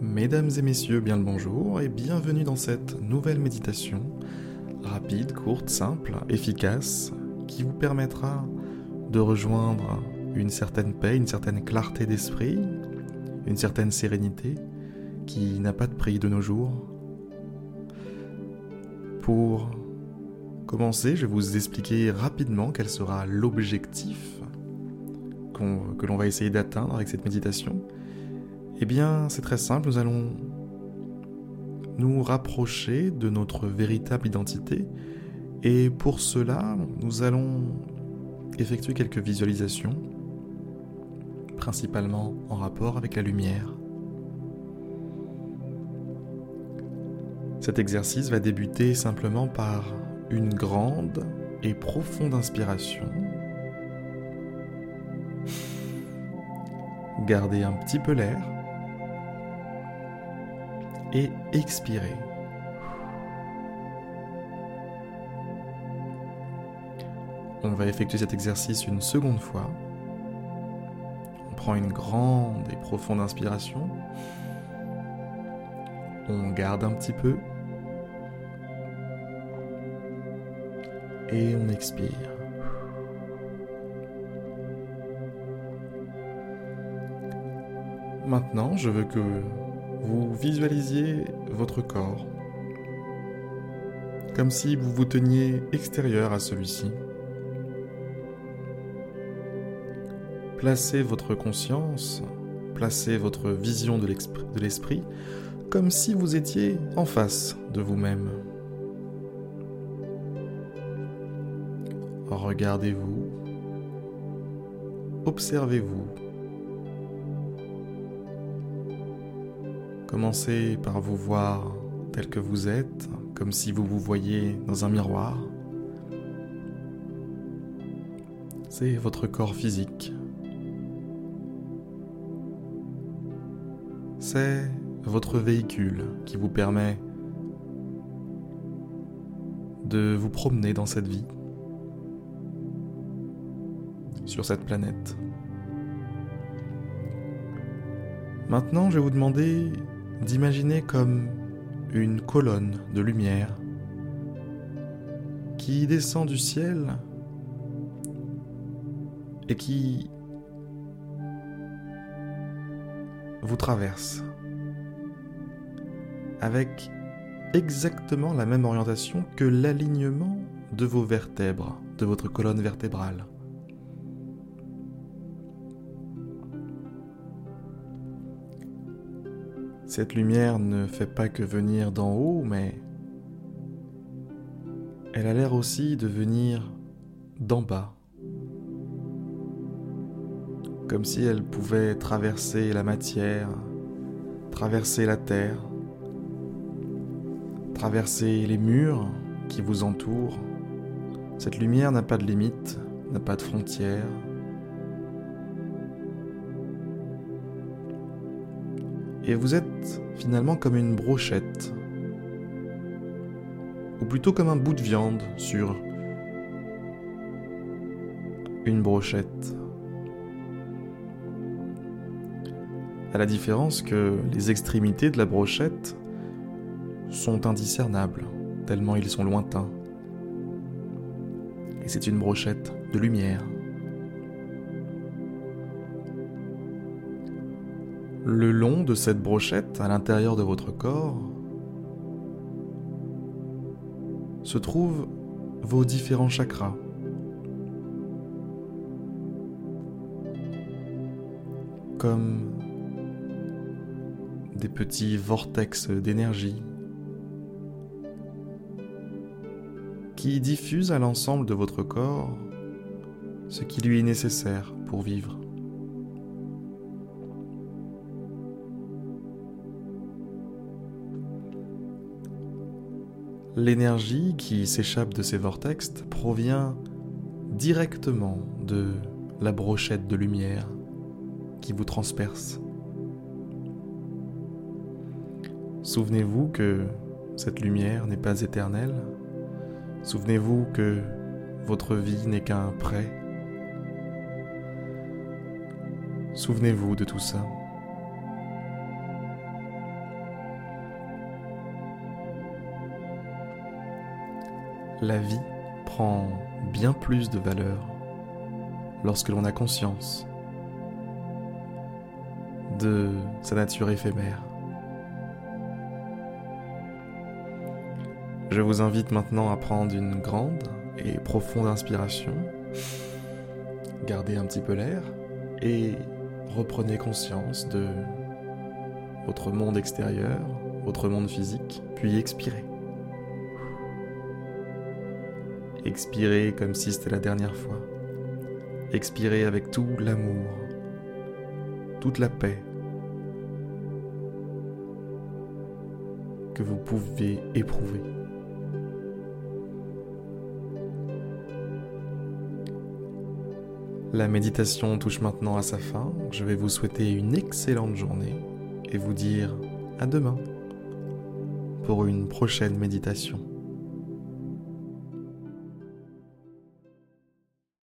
Mesdames et messieurs, bien le bonjour et bienvenue dans cette nouvelle méditation rapide, courte, simple, efficace qui vous permettra de rejoindre une certaine paix, une certaine clarté d'esprit, une certaine sérénité qui n'a pas de prix de nos jours. Pour commencer, je vais vous expliquer rapidement quel sera l'objectif que l'on va essayer d'atteindre avec cette méditation eh bien, c'est très simple, nous allons nous rapprocher de notre véritable identité et pour cela, nous allons effectuer quelques visualisations, principalement en rapport avec la lumière. Cet exercice va débuter simplement par une grande et profonde inspiration. Gardez un petit peu l'air et expirez. On va effectuer cet exercice une seconde fois. On prend une grande et profonde inspiration. On garde un petit peu. Et on expire. Maintenant, je veux que vous visualisiez votre corps comme si vous vous teniez extérieur à celui-ci. Placez votre conscience, placez votre vision de l'esprit comme si vous étiez en face de vous-même. Regardez-vous, observez-vous. Commencez par vous voir tel que vous êtes, comme si vous vous voyiez dans un miroir. C'est votre corps physique. C'est votre véhicule qui vous permet de vous promener dans cette vie, sur cette planète. Maintenant, je vais vous demander d'imaginer comme une colonne de lumière qui descend du ciel et qui vous traverse avec exactement la même orientation que l'alignement de vos vertèbres, de votre colonne vertébrale. Cette lumière ne fait pas que venir d'en haut, mais elle a l'air aussi de venir d'en bas. Comme si elle pouvait traverser la matière, traverser la terre, traverser les murs qui vous entourent. Cette lumière n'a pas de limite, n'a pas de frontières, et vous êtes finalement comme une brochette, ou plutôt comme un bout de viande sur une brochette. À la différence que les extrémités de la brochette sont indiscernables, tellement ils sont lointains. Et c'est une brochette de lumière. Le long de cette brochette à l'intérieur de votre corps se trouvent vos différents chakras. Comme des petits vortex d'énergie qui diffusent à l'ensemble de votre corps ce qui lui est nécessaire pour vivre. L'énergie qui s'échappe de ces vortex provient directement de la brochette de lumière qui vous transperce. Souvenez-vous que cette lumière n'est pas éternelle. Souvenez-vous que votre vie n'est qu'un prêt. Souvenez-vous de tout ça. La vie prend bien plus de valeur lorsque l'on a conscience de sa nature éphémère. Je vous invite maintenant à prendre une grande et profonde inspiration. Gardez un petit peu l'air et reprenez conscience de votre monde extérieur, votre monde physique, puis expirez. Expirez comme si c'était la dernière fois. Expirez avec tout l'amour, toute la paix que vous pouvez éprouver. La méditation touche maintenant à sa fin. Je vais vous souhaiter une excellente journée et vous dire à demain pour une prochaine méditation.